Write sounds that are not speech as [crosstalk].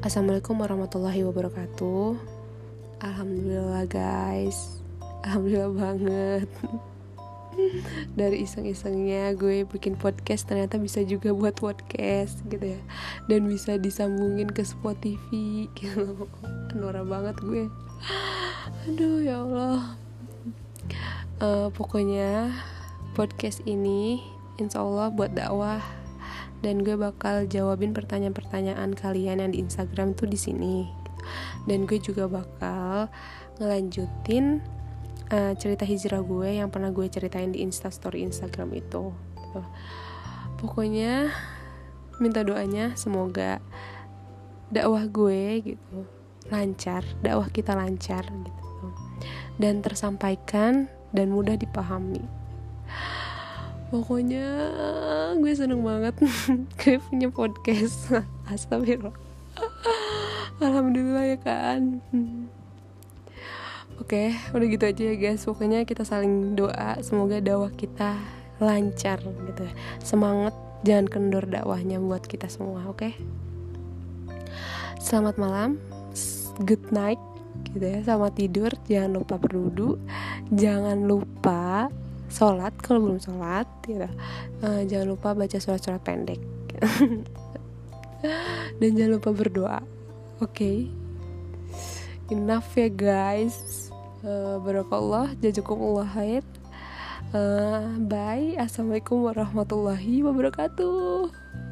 Assalamualaikum warahmatullahi wabarakatuh. Alhamdulillah guys. Alhamdulillah banget. [laughs] Dari iseng-isengnya gue bikin podcast Ternyata bisa juga buat podcast gitu ya. Dan bisa disambungin ke Spotify [laughs] gitu. Norak banget gue. Aduh ya Allah. Uh, Pokoknya podcast ini Insya Allah buat dakwah dan gue bakal jawabin pertanyaan-pertanyaan kalian yang di Instagram tuh di sini. Dan gue juga bakal ngelanjutin uh, cerita hijrah gue yang pernah gue ceritain di instastory Instagram itu. Pokoknya minta doanya semoga dakwah gue gitu lancar dakwah kita lancar gitu. Dan tersampaikan dan mudah dipahami pokoknya gue seneng banget. [laughs] Gue punya podcast. [laughs] Astagfirullah. Alhamdulillah ya kan oke udah gitu aja ya guys. Pokoknya kita saling doa. Semoga dakwah kita lancar gitu semangat jangan kendor dakwahnya buat kita semua oke? Selamat malam. Good night gitu ya. Selamat tidur. Jangan lupa berwudu. Jangan lupa sholat kalau belum sholat gitu. uh, jangan lupa baca surat-surat pendek. [laughs] Dan jangan lupa berdoa. Oke. Okay? enough ya guys. Uh, barakallah jazakumullah khair. Uh, bye. Assalamualaikum warahmatullahi wabarakatuh